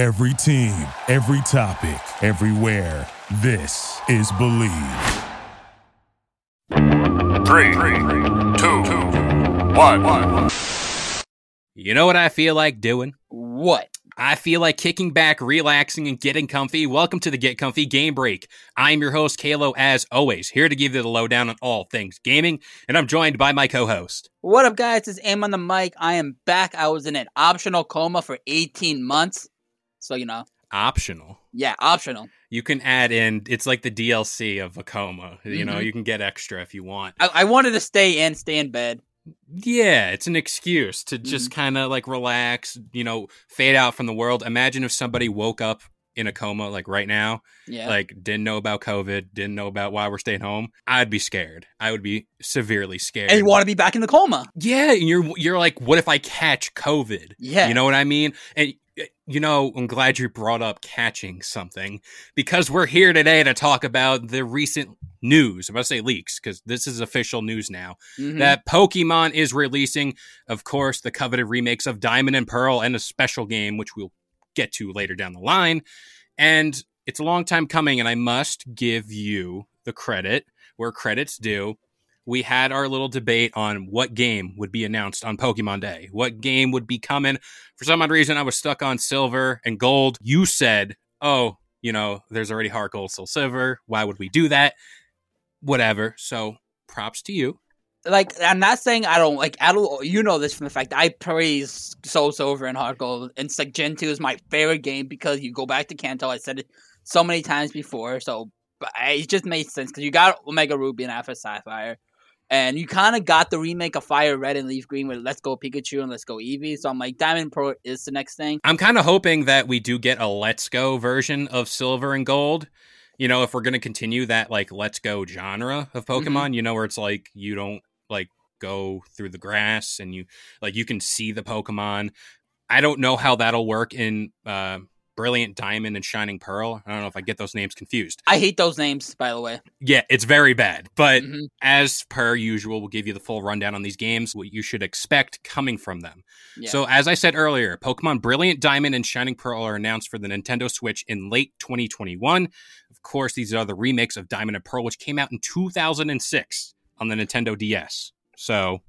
Every team, every topic, everywhere. This is Believe. Three, two, one. You know what I feel like doing? What? I feel like kicking back, relaxing, and getting comfy. Welcome to the Get Comfy Game Break. I'm your host, Kalo, as always, here to give you the lowdown on all things gaming, and I'm joined by my co host. What up, guys? It's Aim on the mic. I am back. I was in an optional coma for 18 months. So, you know, Optional. yeah, optional. You can add in, it's like the DLC of a coma. You know, Mhm. you can get extra if you want. I, I wanted to stay in, stay in bed. Yeah, it's an excuse to just kind of like relax, you know, fade out from the world. Imagine if somebody woke up in a coma like right now, Yeah. like didn't know about COVID, didn't know about why we're staying home. I'd be scared. I would be severely scared. and you want to be back in the coma. yeah, and you're you're like, what if I catch COVID? Yeah. You know what I mean? And you know, I'm glad you brought up catching something because we're here today to talk about the recent news. I'm going to say leaks because this is official news now Mhm. that Pokemon is releasing, of course, the coveted remakes of Diamond and Pearl and a special game, which we'll get to later down the line. And it's a long time coming, and I must give you the credit where credit's due. We had our little debate on what game would be announced on Pokemon Day. What game would be coming? For some odd reason, I was stuck on silver and gold. You said, oh, you know, there's already Heart Gold, Soul Silver. Why would we do that? Whatever. So props to you. like, I'm not saying I don't like. I don't. You know this from the fact I praise Soul Silver and Heart Gold. And like Gen Two is my favorite game because you go back to Kanto. I said it so many times before. So but it just made sense because you got Omega Ruby and Alpha Sapphire. And you kind of got the remake of Fire Red and Leaf Green with Let's Go Pikachu and Let's Go Eevee. So I'm like, Diamond Pearl is the next thing. I'm kind of hoping that we do get a Let's Go version of Silver and Gold. You know, if we're going to continue that like Let's Go genre of Pokemon, you know, where it's like you don't like go through the grass and you like you can see the Pokemon. I don't know how that'll work in uh, Brilliant Diamond and Shining Pearl. I don't know if I get those names confused. I hate those names, by the way. Yeah, it's very bad. But Mhm. as per usual, we'll give you the full rundown on these games, what you should expect coming from them. Yeah. So, as I said earlier, Pokemon Brilliant Diamond and Shining Pearl are announced for the Nintendo Switch in late 2021. Of course, these are the remakes of Diamond and Pearl, which came out in 2006 on the Nintendo DS. So,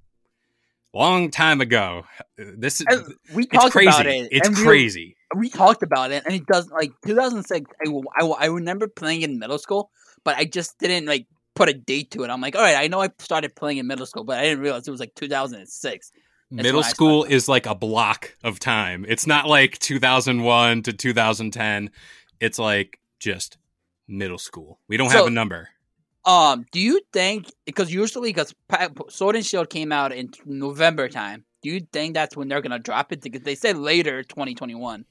long time ago. This is we it's talked crazy. about it. It's crazy. We, talked about it, and it does like 2006. I, I, I remember playing in middle school, but I just didn't like put a date to it. I'm like, all right, I know I started playing in middle school, but I didn't realize it was like 2006. That's Middle school is like a block of time. It's not like 2001 to 2010. It's like just middle school. We don't have a number. Um, do you think because usually because Sword and Shield came out in November time, do you think that's when they're gonna drop it? Because they said later 2021,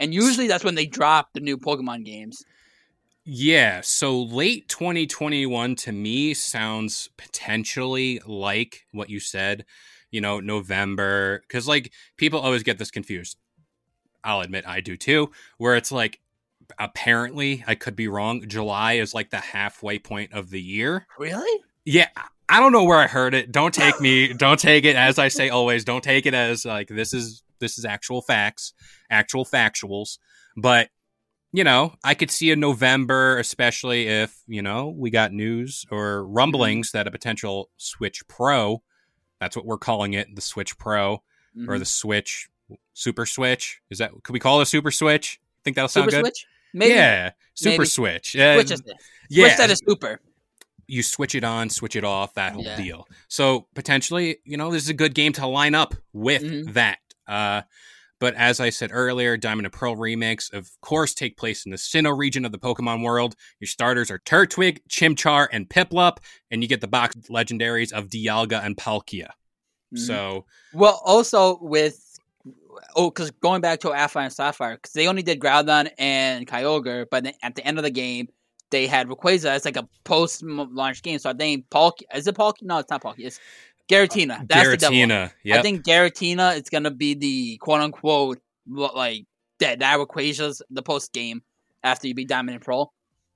and usually that's when they drop the new Pokemon games. Yeah, so late 2021 to me sounds potentially like what you said, you know, November. Because, like, people always get this confused. I'll admit I do too, where it's like, apparently, I could be wrong. July is like the halfway point of the year. Really? Yeah, I don't know where I heard it. Don't take me, don't take it as I say always. Don't take it as like this is this is actual facts, actual factuals. But you know, I could see a November, especially if you know we got news or rumblings that a potential Switch Pro, that's what we're calling it, the Switch Pro Mm-hmm. or the Switch Super Switch. Is that could we call it a Super Switch? Think that'll sound Super good. Switch? Maybe. Yeah, Super Maybe. Switch. Uh, Switch is it. yeah, Switch that is super. you switch it on, switch it off, that whole Yeah. deal. So potentially, you know, this is a good game to line up with Mhm. that. Uh, but as I said earlier, Diamond and Pearl remakes, of course, take place in the Sinnoh region of the Pokemon world. Your starters are Turtwig, Chimchar, and Piplup, and you get the box legendaries of Dialga and Palkia. Mhm. So Well, also with oh, because going back to Alpha and Sapphire, because they only did Groudon and Kyogre, but then at the end of the game, they had Rayquaza as like a post-launch game. So I think Paul is it Paul? No, it's not Paul. It's Garatina. That's the devil. Giratina, yep. I think Garatina is gonna be the quote unquote like that that Rayquaza's the post game after you beat Diamond and Pearl.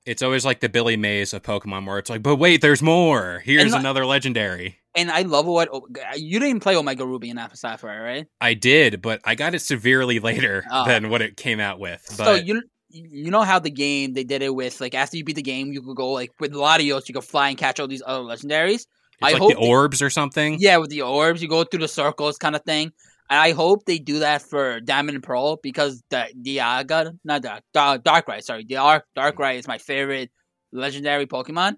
it's always like the Billy Mays of Pokemon, where it's like, but wait, there's more. Here's like- another legendary. and I love what you didn't play Omega Ruby and Alpha Sapphire, right? I did, but I got it severely later Oh. than what it came out with. But so you you know how the game they did it with like after you beat the game, you could go like with Latios, you could fly and catch all these other legendaries. It's I like hope the they- orbs or something. Yeah, with the orbs, you go through the circles kind of thing. And I hope they do that for Diamond and Pearl because the Dialga, not Dark, Dark Darkrai, sorry, Dark Darkrai is my favorite legendary Pokemon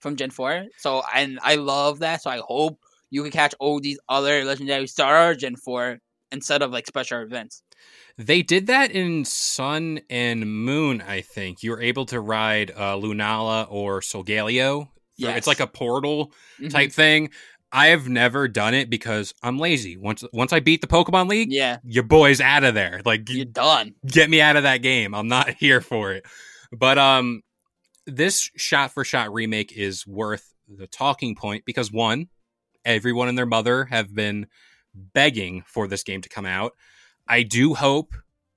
from Gen Four. So and I love that. So I hope you can catch all these other legendary Star Gen Four instead of like special events. They did that in Sun and Moon, I think. You were able to ride uh, Lunala or Solgaleo. Yes. It's like a portal Mhm. type thing. I have never done it because I'm lazy. Once once I beat the Pokemon League, Yeah, your boy's out of there. Like you're done. get me out of that game. I'm not here for it. But um this shot for shot remake is worth the talking point because one, everyone and their mother have been begging for this game to come out. I do hope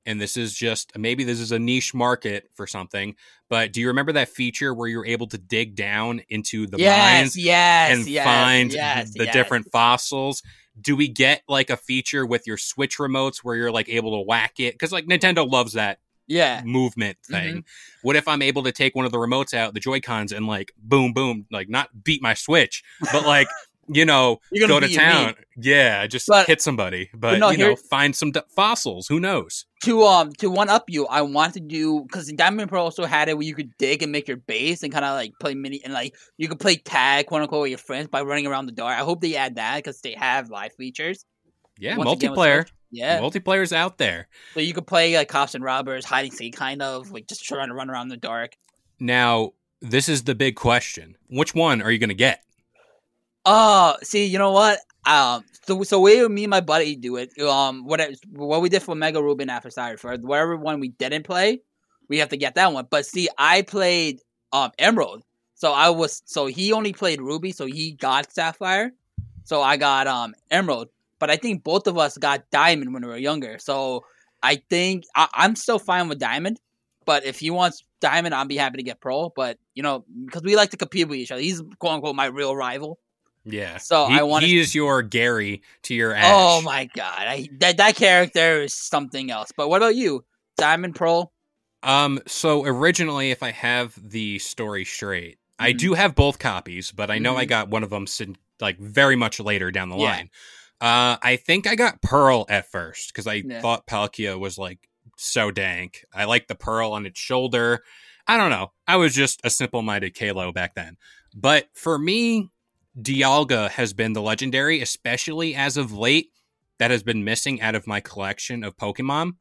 and this is just maybe this is a niche market for something, but do you remember that feature where you're able to dig down into the yes, mines yes, and yes, find yes, the yes. different fossils. Do we get like a feature with your Switch remotes where you're like able to whack it? Because like Nintendo loves that Yeah, movement mm-hmm. thing. What if I'm able to take one of the remotes out, the Joy Cons, and like boom, boom, like not beat my Switch, but like you know go to town? Yeah, just But- hit somebody, but, no, you know find some d- fossils. Who knows? to um to one up you, I want to do because Diamond and Pearl also had it where you could dig and make your base and kind of like play mini and like you could play tag quote unquote with your friends by running around the door. I hope they add that because they have live features. Yeah, Once again multiplayer. Switch. Yeah, Multiplayer's out there. so you could play like cops and robbers, hiding seek, kind of like just trying to run around in the dark. Now, this is the big question. Which one are you going to get? Oh, see, you know what? Um, so so way me and my buddy do it. Um, what what we did for Mega Ruben after Sire for whatever one we didn't play, we have to get that one. But see, I played um Emerald, so I was so he only played Ruby, so he got Sapphire, so I got um Emerald. But I think both of us got Diamond when we were younger, so I think I, I'm still fine with Diamond. But if he wants Diamond, I'll be happy to get Pearl. But you know, because we like to compete with each other, he's quote unquote my real rival. Yeah. So he, I wanna- he is your Gary to your Ash. Oh my god, I, that that character is something else. But what about you, Diamond Pearl? Um. So originally, if I have the story straight, I Mhm. do have both copies, but I know I Mhm. got one of them like very much later down the Yeah. line. Uh, I think I got Pearl at first because I Yeah. thought Palkia was like so dank. I like the pearl on its shoulder. I don't know. I was just a simple-minded Kalo back then. But for me, Dialga has been the legendary, especially as of late, that has been missing out of my collection of Pokemon.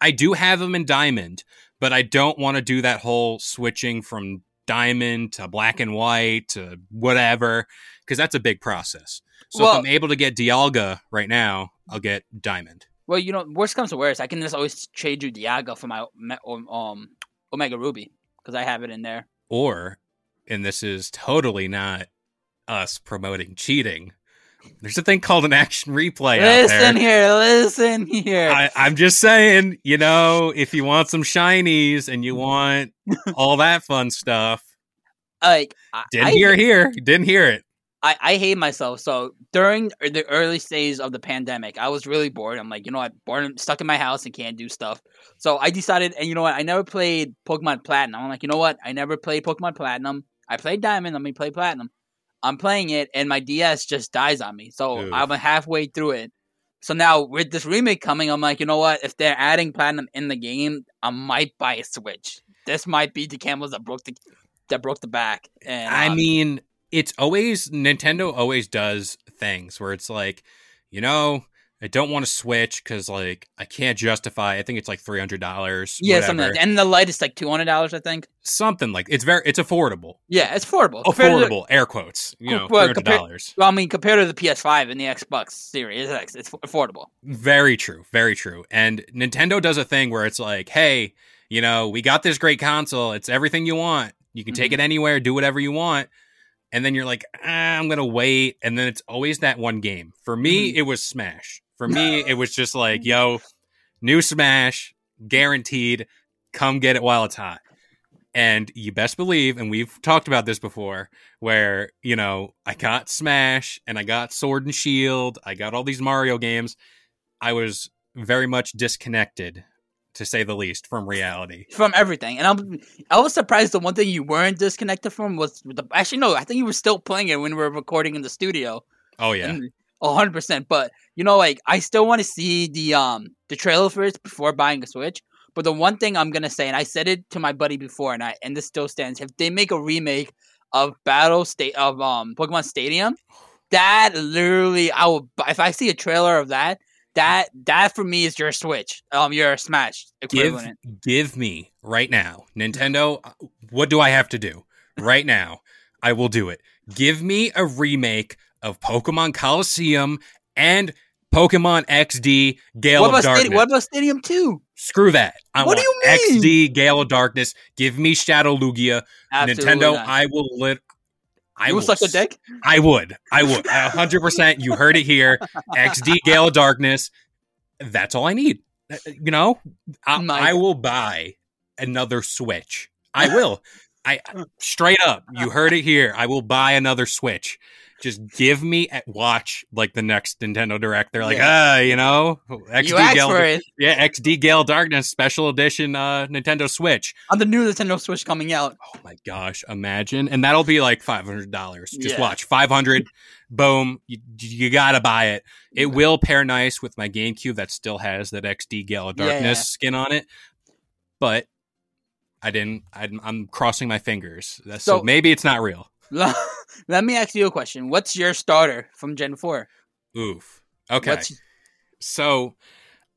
I do have them in Diamond, but I don't want to do that whole switching from Diamond to Black and White to whatever, because that's a big process. So Well- if I'm able to get Dialga right now, I'll get Diamond. Well, you know, worst comes to worst, I can just always trade you Dialga for my um um, Omega Ruby because I have it in there. Or, and this is totally not us promoting cheating. There's a thing called an action replay out there. listen here, listen here. I, I'm just saying, you know, if you want some shinies and you want all that fun stuff, like, I, didn't I, hear here, didn't hear it. I, I hate myself. So during the early stages of the pandemic, I was really bored. I'm like, you know what, bored, stuck in my house and can't do stuff. So I decided, and you know what, I never played Pokemon Platinum. I'm like, you know what, I never played Pokemon Platinum. I played Diamond. Let me play Platinum. I'm playing it, and my DS just dies on me. So Oof. I'm halfway through it. So now with this remake coming, I'm like, you know what? If they're adding Platinum in the game, I might buy a Switch. This might be the camels that broke the that broke the back. And I um, mean, it's always Nintendo always does things where it's like, you know, I don't want to switch because like I can't justify. I think it's like three hundred dollars. yeah, something like that. And the light is like two hundred dollars, I think. Something like it's very it's affordable. Yeah, it's affordable. To the- Affordable, air quotes. You know, Well, three hundred dollars. well, I mean, compared to the PS5 and the Xbox Series X, it's affordable. Very true. Very true. And Nintendo does a thing where it's like, hey, you know, we got this great console. It's everything you want. You can take Mhm. it anywhere, do whatever you want. And then you're like, ah, I'm going to wait. And then it's always that one game. For me, Mhm. it was Smash. For me, it was just like, yo, new Smash, guaranteed. Come get it while it's hot. And you best believe, and we've talked about this before, where, you know, I got Smash and I got Sword and Shield, I got all these Mario games. I was very much disconnected, to say the least, from reality. from everything. And I'm I was surprised the one thing you weren't disconnected from was the actually no, I think you were still playing it when we were recording in the studio. Oh, yeah. And- hundred percent. But you know, like I still want to see the um the trailer for it before buying a Switch. But the one thing I'm gonna say, and I said it to my buddy before, and I and this still stands: if they make a remake of Battle State of um Pokemon Stadium, that literally I will. If I see a trailer of that, that that for me is your Switch, um, your Smash equivalent. give give me right now nintendo uh, what do i have to do right now i will do it give me a remake of pokemon colosseum and pokemon xd gale What of darkness Stadium, what about Stadium Two? screw that i What want do you mean? xd gale of darkness give me shadow lugia Absolutely nintendo not. i will lit I you will will suck a dick. I would. I would. A hundred percent. You heard it here. XD Gale of Darkness. That's all I need. Uh, You know, I, I will buy another Switch. I will. I straight up. You heard it here. I will buy another Switch. Just give me a watch like the next Nintendo Direct. They're like, ah, you know, XD you Gale, yeah, XD Gale Darkness special edition uh Nintendo Switch. on the new Nintendo Switch coming out. Oh my gosh, imagine. And that'll be like $500. Just Yeah. watch. 500 boom, you, you got to buy it. It will pair nice with my GameCube that still has that XD Gale Yeah, Darkness yeah. skin on it. But I didn't I'm, I'm crossing my fingers. So, So- maybe it's not real. Let me ask you a question. What's your starter from Gen 4? Oof. Okay. What's, So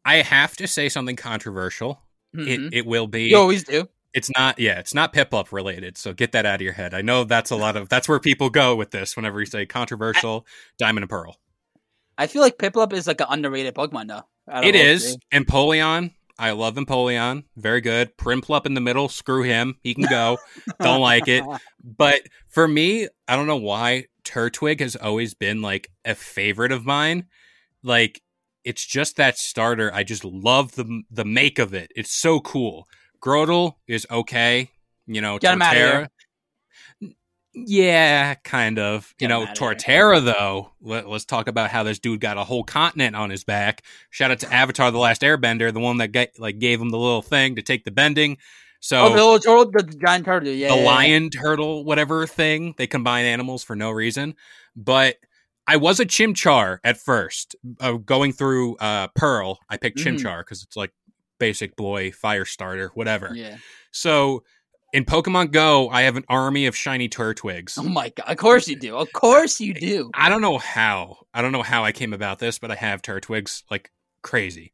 I have to say something controversial. Mhm. It it will be you always do. it's not yeah it's not piplup related so get that out of your head i know that's a lot of that's where people go with this whenever you say controversial diamond and pearl I feel like Piplup is like an underrated Pokemon though. It is. of it three. empoleon i love empoleon very good. Prinplup in the middle. Screw him. He can go. Don't like it. But for me i don't know why turtwig has always been like a favorite of mine. Like it's just that starter. I just love the the make of it. It's so cool. Grotle is okay. You know Get Torterra-. Yeah kind of Get you know him outta here. torterra though let, us talk about how this dude got a whole continent on his back shout out to avatar the last airbender the one that ga- like gave him the little thing to take the bending so Oh, the little turtle, the giant turtle. Yeah, the yeah, yeah. lion turtle whatever thing they combine animals for no reason but i was a chimchar at first uh, going through uh pearl i picked Mhm. chimchar because it's like basic boy fire starter whatever Yeah. so in pokemon go i have an army of shiny turtwigs Oh my god! Of course you do. Of course you do. i don't know how i don't know how i came about this but i have turtwigs like crazy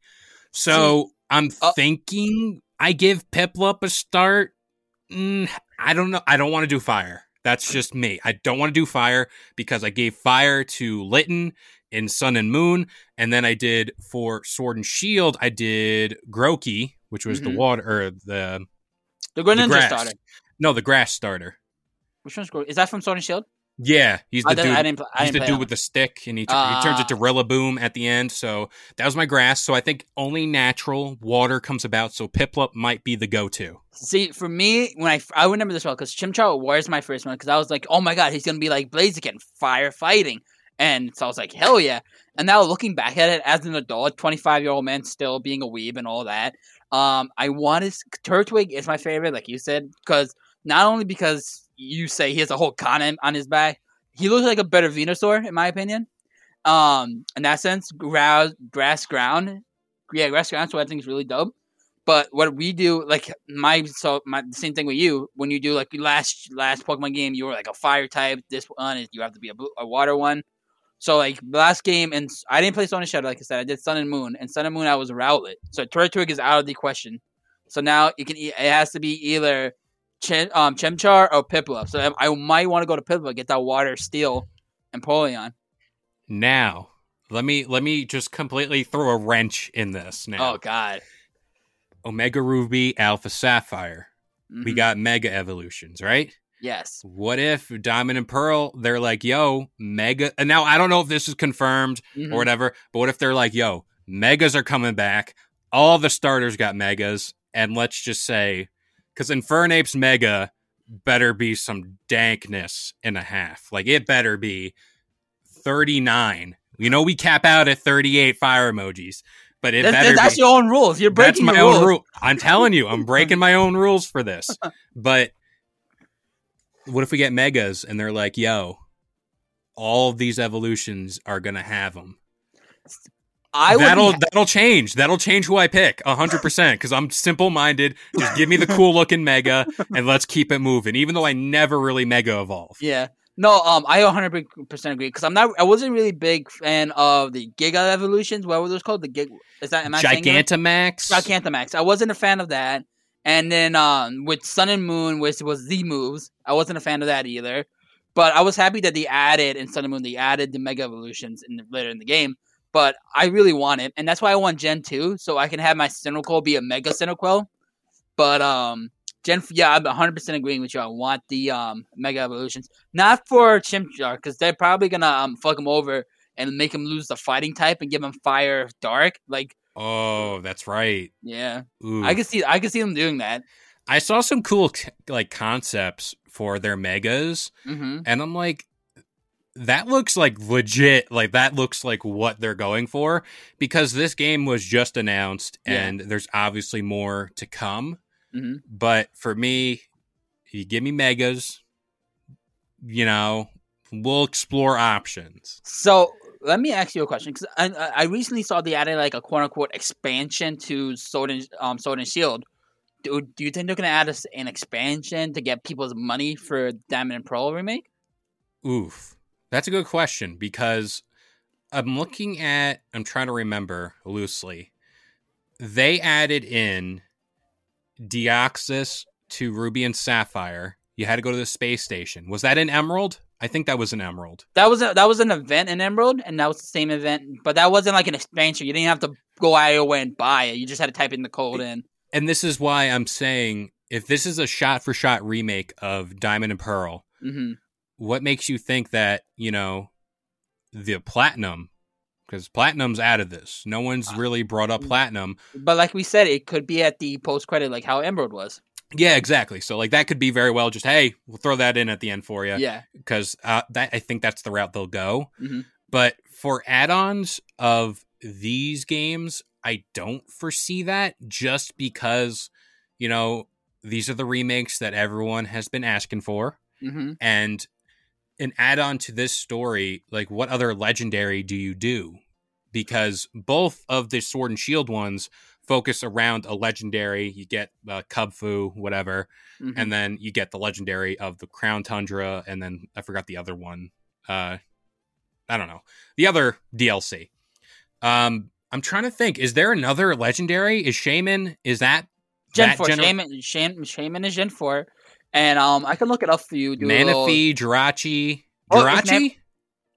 so i'm uh- thinking i give piplup a start Mm, I don't know. I don't want to do fire. That's just me. I don't want to do fire because I gave fire to Litten in Sun and Moon, and then I did for Sword and Shield. I did Grookey, which was the Mhm. water or the The Greninja grass. starter. No, the grass starter. Which one's Is that from Sword and Shield? Yeah, he's the I dude. I didn't, I He's the dude with the stick, and he, tur- he turns it to Ah. Rillaboom at the end. So that was my grass. So I think only natural water comes about. So Piplup might be the go-to. See, for me, when I I remember this well because Chimchar was my first one because I was like, oh my god, he's gonna be like Blaziken, firefighting, and so I was like, hell yeah. And now looking back at it as an adult, twenty five year old man, still being a weeb and all that, um, I want to Turtwig is my favorite, like you said, because not only because you say he has a whole continent on his back, he looks like a better Venusaur in my opinion. Um, in that sense, grass, grass ground, yeah, grass ground. So I think is really dope. But what we do, like my so my same thing with you. When you do like last last Pokemon game, you were like a fire type. This one is you have to be a, a water one. So like last game, and I didn't play Sun and Shadow. Like I said, I did Sun and Moon, and Sun and Moon I was Rowlet. So Turtwig is out of the question. So now you can it has to be either Chim, um, Chimchar or Piplup. So I, I might want to go to Piplup, get that Water Steel, Empoleon. Now, let me let me just completely throw a wrench in this. Now, Oh God, Omega Ruby, Alpha Sapphire. We Mhm. got Mega evolutions, right? Yes. What if Diamond and Pearl? They're like, yo, Mega. And now I don't know if this is confirmed Mhm. or whatever, but what if they're like, yo, Megas are coming back? All the starters got Megas, and let's just say because Infernape's Mega better be some dankness and a half. Like it better be 39. You know, we cap out at 38 fire emojis, but it That's, better that's be. your own rules. You're That's breaking my your own rules. rule. I'm telling you, I'm breaking my own rules for this. But what if we get megas and they're like, "Yo, all these evolutions are gonna have them." I that'll be, that'll change. That'll change who I pick hundred percent because I'm simple minded. Just give me the cool looking mega and let's keep it moving. Even though I never really mega evolve. yeah. No, um, I 100 percent agree because I'm not. I wasn't really big fan of the Giga evolutions. What were those called? The gig is that am I? Gigantamax. Gigantamax. I wasn't a fan of that. And then um, with Sun and Moon, which was Z moves, I wasn't a fan of that either. But I was happy that they added in Sun and Moon, they added the Mega Evolutions in the, later in the game. But I really want it, and that's why I want Gen two, so I can have my Cyndaquil be a Mega Cyndaquil. But um, Gen, yeah, I'm 100 percent agreeing with you. I want the um Mega Evolutions, not for Chimchar, because they're probably gonna um fuck him over and make him lose the fighting type and give him Fire Dark. Like, Oh, that's right. yeah, Ooh. I can see, I can see them doing that. I saw some cool like concepts for their megas, hmm and I'm like, that looks like legit. Like that looks like what they're going for because this game was just announced, Yeah. and there's obviously more to come. hmm But for me, you give me megas, you know, we'll explore options. So let me ask you a question because I, I recently saw they added like a quote unquote expansion to Sword and um Sword and Shield. Do, do you think they're gonna add an expansion to get people's money for Diamond and Pearl remake? Oof. That's a good question because I'm looking at, I'm trying to remember loosely. They added in Deoxys to Ruby and Sapphire. You had to go to the space station. Was that an Emerald? I think that was an Emerald. That was a, that was an event in Emerald, and that was the same event, but that wasn't like an expansion. You didn't have to go out of your way and buy it. You just had to type in the code in. And this is why I'm saying if this is a shot for shot remake of Diamond and Pearl, hmm what makes you think that, you know, the Platinum, because Platinum's out of this. No one's really brought up Platinum. But like we said, it could be at the post credit, like how Emerald was. Yeah, exactly. So like that could be very well just hey, we'll throw that in at the end for you Yeah. because uh, that I think that's the route they'll go. Mhm. But for add-ons of these games, I don't foresee that just because you know these are the remakes that everyone has been asking for, hmm and an add-on to this story, like what other legendary do you do? Because both of the Sword and Shield ones focus around a legendary. You get uh, Kubfu, whatever, hmm and then you get the legendary of the Crown Tundra, and then I forgot the other one. Uh, I don't know the other DLC. Um, I'm trying to think. Is there another legendary? Is Shaymin? Is that Gen that four, gener- Shaymin, Shaymin, Shaymin is Gen four, and um, I can look it up for you. Do a little- Manaphy, Jirachi, Oh, Jirachi?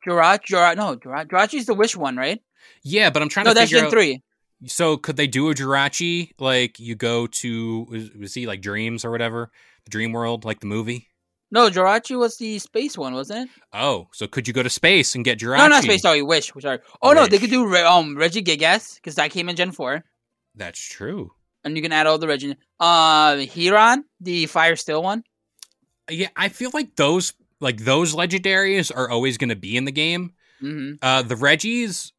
Jirachi, Jirachi, no, Jirachi, Jirachi's the wish one, right? yeah, but I'm trying No, to that's figure Gen out. three. So could they do a Jirachi? Like you go to was, he like Dreams or whatever, the Dream World, like the movie? No, Jirachi was the space one, wasn't it? Oh, so could you go to space and get Jirachi? No, not space. Sorry, wish. Sorry. Oh no, they could do um Regigigas because that came in Gen four, That's true. and you can add all the Reggie. Uh, Heatran, the Fire Still one. Yeah, I feel like those like those legendaries are always going to be in the game. hmm Uh, the Reggies,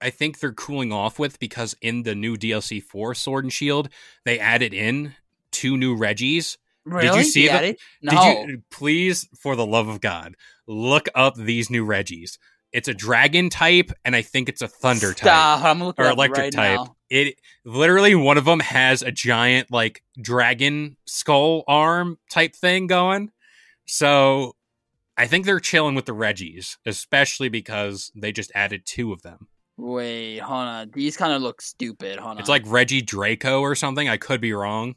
I think they're cooling off with because in the new DLC for Sword and Shield, they added in two new Reggies. Really? Did you see the- No. Did you please, for the love of God, look up these new Reggies? It's a dragon type, and I think it's a thunder type Stop. I'm looking or electric right type. now. It literally one of them has a giant like dragon skull arm type thing going. So I think they're chilling with the Reggies, especially because they just added two of them. Wait, hold on. These kind of look stupid. On. It's like Regidrago or something. I could be wrong.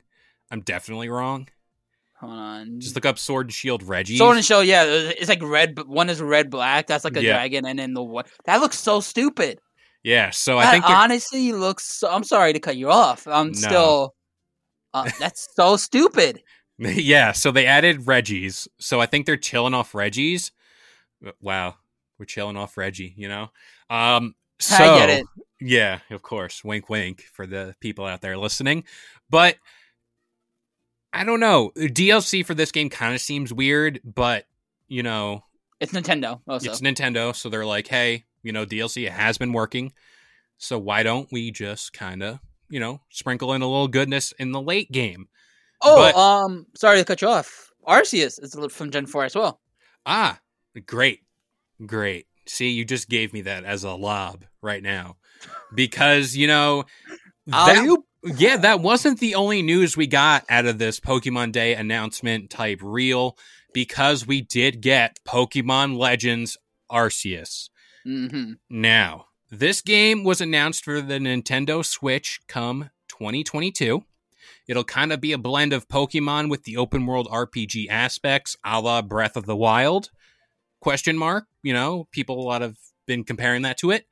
I'm definitely wrong. hold on. Just look up Sword and Shield Reggies. Sword and Shield, yeah, it's like red. but One is red black. That's like a Yeah. dragon, and then the one that looks so stupid. yeah, so I that think they're- honestly looks. So, I'm sorry to cut you off. I'm No. still. Uh, that's so stupid. yeah, so they added Reggies. So I think they're chilling off Reggies. Wow, we're chilling off Reggie, you know. Um, so I get it. yeah, of course, wink, wink for the people out there listening. But I don't know. DLC for this game kind of seems weird, but you know, It's Nintendo. Also, it's Nintendo, so they're like, hey, you know, DLC has been working, so why don't we just kind of, you know, sprinkle in a little goodness in the late game? oh, but- um, sorry to cut you off. Arceus is from Gen Four as well. Ah, great, great. See, you just gave me that as a lob right now, because you know, that- Alley-oop. yeah, that wasn't the only news we got out of this Pokemon Day announcement type reel, because we did get Pokemon Legends Arceus. Mhm. Now, this game was announced for the Nintendo Switch come 2022. It'll kind of be a blend of Pokemon with the open world RPG aspects, a la Breath of the Wild. Question mark. You know, people a lot have been comparing that to it.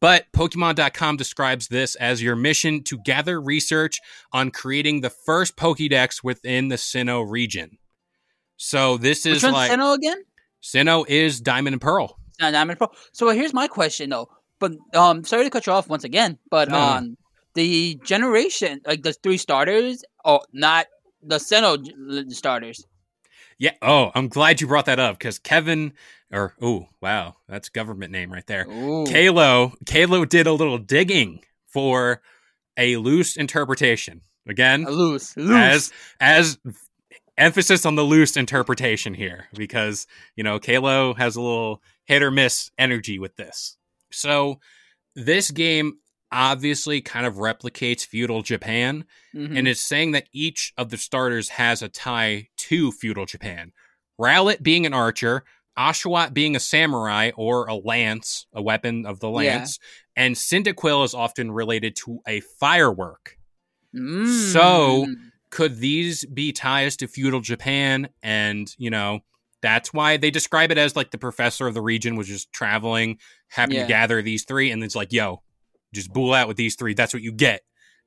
But Pokemon.com describes this as your mission to gather research on creating the first Pokédex within the Sinnoh region. So this Which is one's like Sinnoh again? Sinnoh is Diamond and Pearl. Not Diamond Pro. So here's my question though. But um, sorry to cut you off once again. But No, no. um, the generation like the three starters, oh, not the Sinnoh starters. Yeah. Oh, I'm glad you brought that up because Kevin, or oh wow, that's government name right there. Ooh. Kalo, Kalo did a little digging for a loose interpretation. Again, loose, loose. as as emphasis on the loose interpretation here because you know Kalo has a little hit or miss energy with this. So this game obviously kind of replicates feudal Japan Mhm. and is saying that each of the starters has a tie to feudal Japan. Rowlet being an archer, Oshawott being a samurai or a lance, a weapon of the Yeah. lance, and Cyndaquil is often related to a firework. Mm. So- Could these be ties to feudal Japan? And, you know, that's why they describe it as like the professor of the region was just traveling, happened Yeah. to gather these three, and it's like, yo, just bull out with these three. That's what you get.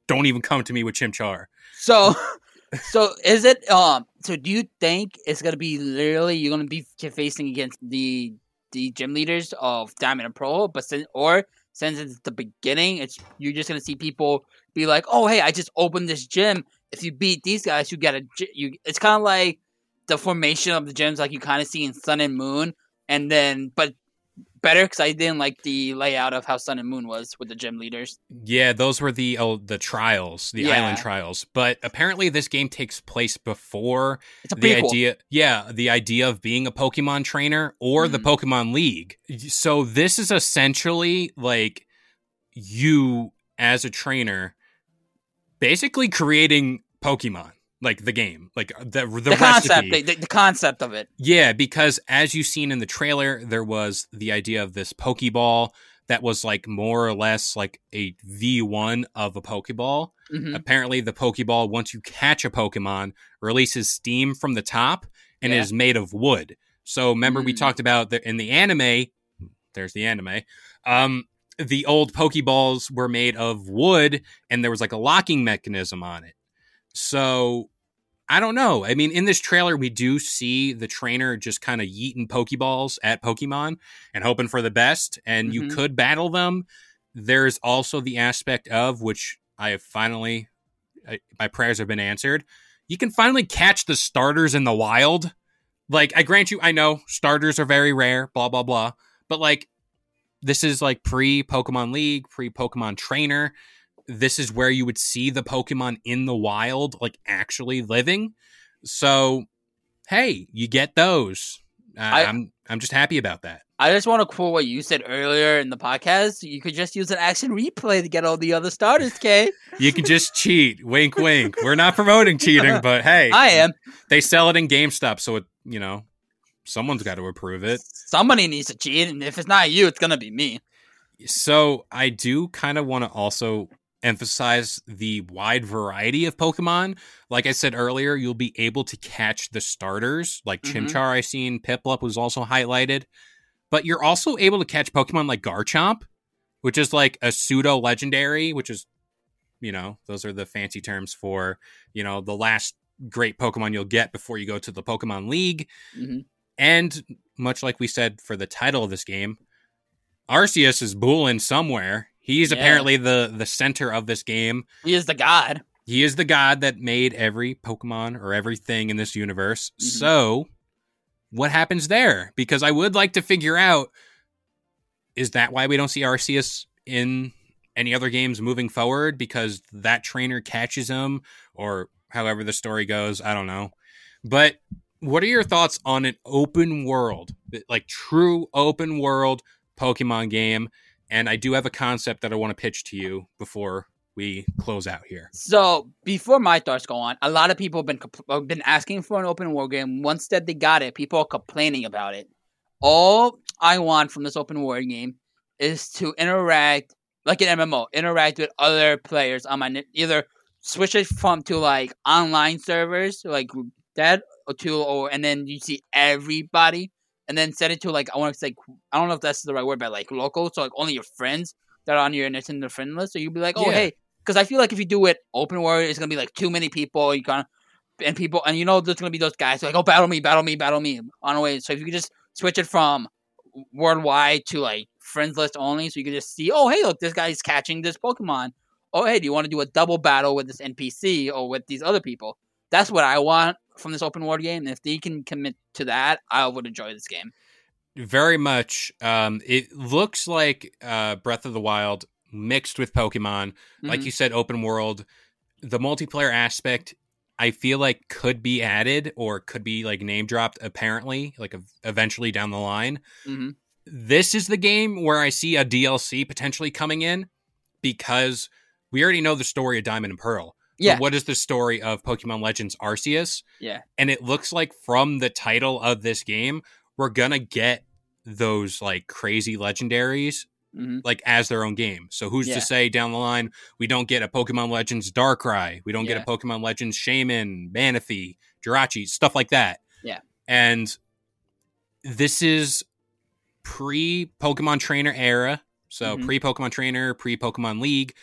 Don't even come to me with Chimchar. So, so is it? Um. So do you think it's gonna be literally you're gonna be facing against the the gym leaders of Diamond and Pearl, but since or since it's the beginning, it's you're just gonna see people be like, oh hey, I just opened this gym. If you beat these guys, you get a you. It's kind of like the formation of the gyms, like you kind of see in Sun and Moon, and then but better because I didn't like the layout of how Sun and Moon was with the gym leaders. Yeah, those were the oh, the trials, the Yeah. island trials. But apparently, this game takes place before It's a the idea. Yeah, the idea of being a Pokemon trainer or the Mhm. Pokemon League. So this is essentially like you as a trainer, basically creating Pokemon, like the game, like the the, the concept, recipe. the, the, concept of it. Yeah, because as you've seen in the trailer, there was the idea of this Pokeball that was like more or less like a V1 of a Pokeball. Mhm. Apparently, the Pokeball, once you catch a Pokemon, releases steam from the top and Yeah. is made of wood. So remember, we Mm. talked about the, in the anime. There's the anime. Um, the old Pokeballs were made of wood, and there was like a locking mechanism on it. So I don't know. I mean, in this trailer, we do see the trainer just kind of yeeting Pokeballs at Pokemon and hoping for the best, and you Mhm. could battle them. There's also the aspect of which I have finally, I, my prayers have been answered. You can finally catch the starters in the wild. Like, I grant you, I know starters are very rare, blah, blah, blah. But, like, this is like pre Pokemon League, pre Pokemon Trainer. This is where you would see the Pokemon in the wild, like actually living. So, hey, you get those. Uh, I- I'm I'm just happy about that. I just want to quote what you said earlier in the podcast. You could just use an action replay to get all the other starters, Kay. You can just cheat. Wink, wink. We're not promoting cheating, but hey, I am. They sell it in GameStop, so it you know someone's got to approve it. Somebody needs to cheat, and if it's not you, it's gonna be me. So I do kind of want to also emphasize the wide variety of Pokemon. Like I said earlier, you'll be able to catch the starters, like Mhm. Chimchar. I seen Piplup was also highlighted, but you're also able to catch Pokemon like Garchomp, which is like a pseudo legendary, which is you know those are the fancy terms for you know the last great Pokemon you'll get before you go to the Pokemon League. Mhm. And much like we said for the title of this game, Arceus is booling somewhere. He's Yeah. apparently the the center of this game. He is the god. He is the god that made every Pokemon or everything in this universe. Mhm. So, what happens there? Because I would like to figure out is that why we don't see Arceus in any other games moving forward? Because that trainer catches him, or however the story goes. I don't know. But what are your thoughts on an open world, like true open world Pokemon game? And I do have a concept that I want to pitch to you before we close out here. So before my thoughts go on, a lot of people have been uh, been asking for an open world game. Once that they got it, people are complaining about it. All I want from this open world game is to interact like an MMO, interact with other players on my either switch it from to like online servers like that or to or and then you see everybody and then set it to like I want to say I don't know if that's the right word but like local so like only your friends that are on your Nintendo friend list so you'd be like oh Yeah. hey because I feel like if you do it open world, it's gonna be like too many people. You kind of and people, and you know there's gonna be those guys who are like, oh, battle me, battle me, battle me on the way. So if you could just switch it from worldwide to like friends list only, so you can just see, oh, hey, look, this guy's catching this Pokemon. Oh, hey, do you want to do a double battle with this NPC or with these other people? That's what I want from this open world game. If they can commit to that, I would enjoy this game. Very much. Um, it looks like uh, Breath of the Wild mixed with Pokemon. Like Mhm. you said, open world. The multiplayer aspect, I feel like could be added or could be like name dropped. Apparently, like eventually down the line. Mhm. This is the game where I see a DLC potentially coming in because we already know the story of Diamond and Pearl. Yeah, what is the story of Pokemon Legends Arceus? yeah, and it looks like from the title of this game we're gonna get those like crazy legendaries hmm like as their own game so who's Yeah. to say down the line we don't get a pokemon legends darkrai we don't Yeah. get a pokemon legends shaymin manaphy jirachi stuff like that Yeah. and this is pre pokemon trainer era so Mhm. pre pokemon trainer pre pokemon league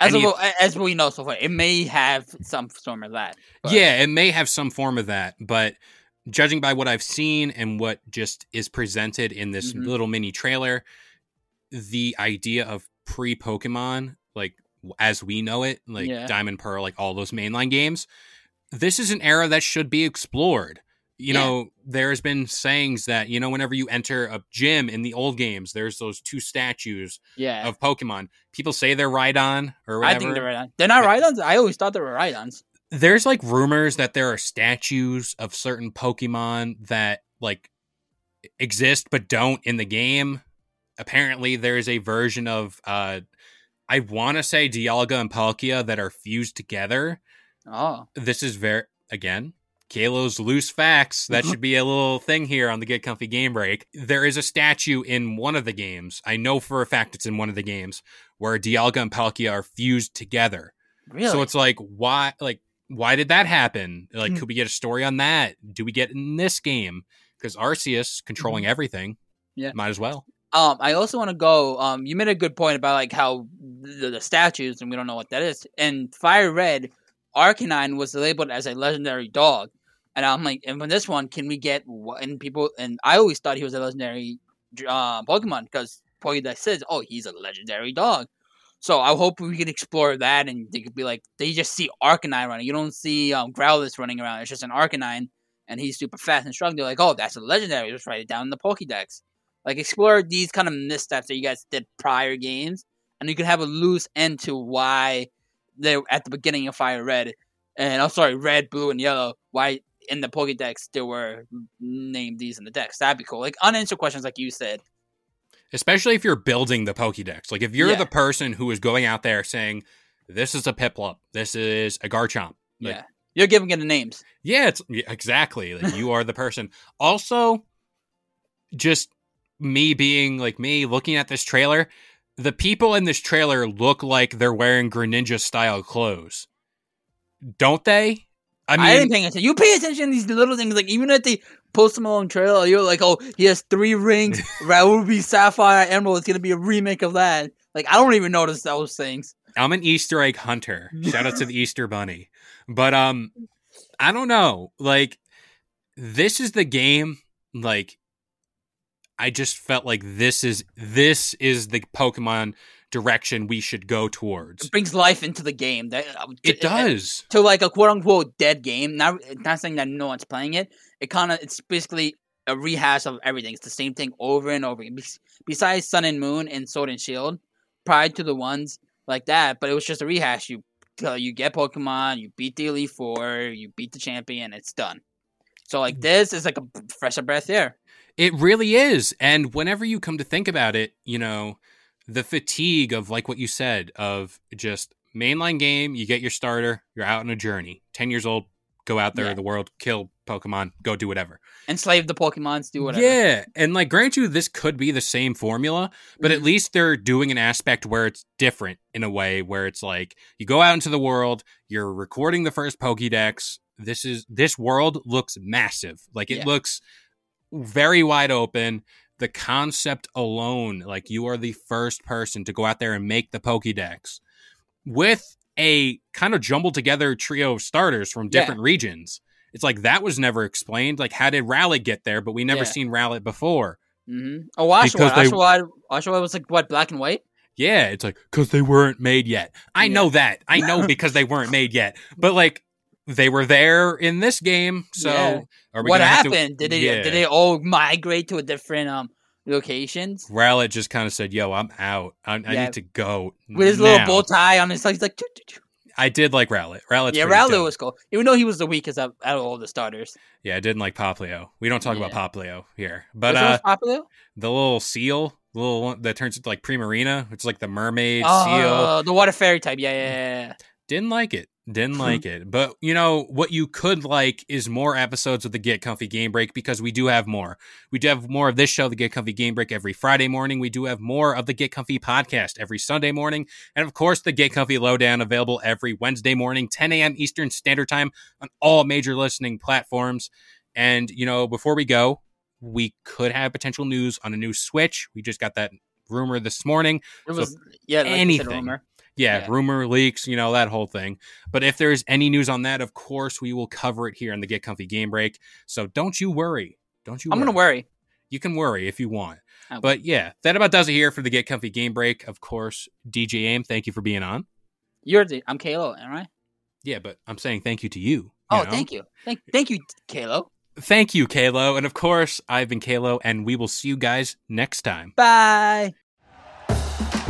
as as we know so far, it may have some form of that. but- Yeah, it may have some form of that, but judging by what I've seen and what just is presented in this Mhm. little mini trailer, the idea of pre Pokemon, like as we know it, like Yeah. Diamond Pearl, like all those mainline games, this is an era that should be explored. You Yeah. know, there's been sayings that, you know, whenever you enter a gym in the old games, there's those two statues yeah. of Pokemon. People say they're Rhydon or whatever I think they're right They're not Rhydons. I always thought they were Rhydons. there's like rumors that there are statues of certain Pokemon that like exist but don't in the game. Apparently, there's a version of uh, I want to say Dialga and Palkia that are fused together. Oh, This is very again. Kalo's loose facts. That should be a little thing here on the Get Comfy Game Break. There is a statue in one of the games. I know for a fact it's in one of the games where Dialga and Palkia are fused together. really? So it's like, why, like, why did that happen? Like, Hmm. could we get a story on that? Do we get in this game? Because Arceus controlling everything. Mm-hmm. Yeah. might as well. Um, I also want to go. Um, you made a good point about like how the, the statues, and we don't know what that is. And Fire Red, Arcanine was labeled as a legendary dog, and I'm like, and from this one, can we get? And people, and I always thought he was a legendary uh, Pokemon because Pokédex says, oh, he's a legendary dog. So I hope we can explore that, and they could be like, they just see Arcanine running. You don't see um, Growlithe running around. It's just an Arcanine, and he's super fast and strong. They're like, oh, that's a legendary. Just write it down in the Pokédex. Like explore these kind of missteps that you guys did prior games, and you can have a loose end to why they at the beginning of Fire Red, and I'm sorry, Red, Blue, and Yellow. Why in the Pokédex there were named these in the decks? That'd be cool. Like unanswered questions, like you said. Especially if you're building the Pokédex. Like, if you're Yeah. the person who is going out there saying, this is a Piplup, this is a Garchomp. Like, yeah, you're giving it the names. Yeah, it's yeah, exactly. Like you are the person. Also, just me being like me looking at this trailer, the people in this trailer look like they're wearing Greninja style clothes. Don't they? I I, mean, didn't pay attention. You pay attention to these little things, like even at the Post Malone trailer, you're like, oh, he has three rings. Ruby, Sapphire, Emerald. It's gonna be a remake of that. Like I don't even notice those things. I'm an Easter egg hunter. Shout out to the Easter bunny. But um I don't know. Like this is the game like I just felt like this is this is the Pokemon direction we should go towards. It brings life into the game. That uh, It to- does. to like a quote unquote dead game. Not not saying that no one's playing it. It kind of it's basically a rehash of everything. It's the same thing over and over again. Bes- Besides Sun and Moon and Sword and Shield, prior to the ones like that, but it was just a rehash. You uh, you get Pokemon, you beat the Elite Four, you beat the champion, it's done. So like this is like a fresh of breath air. It really is. And whenever you come to think about it, you know, the fatigue of like what you said of just mainline game, you get your starter, you're out on a journey. 10 years old, go out there Yeah. in the world, kill Pokemon, go do whatever. Enslave the Pokemons, do whatever. Yeah, and like grant you this could be the same formula, but at Mhm. least they're doing an aspect where it's different in a way where it's like you go out into the world, you're recording the first Pokédex. This is this world looks massive. Like it Yeah. looks very wide open. The concept alone, like you are the first person to go out there and make the Pokédex with a kind of jumbled together trio of starters from Yeah. different regions. It's like that was never explained. Like, how did Rowlet get there? But we never Yeah. seen Rowlet before. Mm-hmm. Oh. Because they- Oshawott. Oshawott was like what black and white. Yeah, it's like because they weren't made yet. I Yeah. know that. I know because they weren't made yet. But like they were there in this game. So Yeah. are we What happened? did they Yeah. did they all migrate to a different um locations? Rowlet just kind of said, "Yo, I'm out. I, I Yeah. need to go." With his now." little bow tie on his like he's like choo, choo, choo. I did like Rowlet. Rowlet's yeah, dope. was cool. Even though he was the weakest out, of all the starters. Yeah, I didn't like Poplio. We don't talk about Poplio here, but uh, the little seal, the little one that turns into like Primarina, which is like the mermaid seal. Oh, the water fairy type. Yeah, yeah, yeah, yeah. Didn't like it. Didn't Hmm. like it. But you know what you could like is more episodes of the Get Comfy Game Break because we do have more. We do have more of this show, the Get Comfy Game Break, every Friday morning. We do have more of the Get Comfy podcast every Sunday morning, and of course the Get Comfy Lowdown available every Wednesday morning, 10 a.m. Eastern Standard Time on all major listening platforms. And you know, before we go, we could have potential news on a new Switch. We just got that rumor this morning. It So was yeah, like anything. Yeah, Yeah. rumor leaks, you know, that whole thing. But if there's any news on that, of course, we will cover it here in the Get Comfy Game Break. So don't you worry. Don't you I'm gonna worry. You can worry if you want. Will. But yeah, that about does it here for the Get Comfy Game Break. Of course, DJ Aim, thank you for being on. You're the I'm K-LO, all right? Yeah, but I'm saying thank you to you. you Oh, know? thank you, thank thank you, K-LO. Thank you, K-LO. And of course, I've been K-LO, and we will see you guys next time. Bye.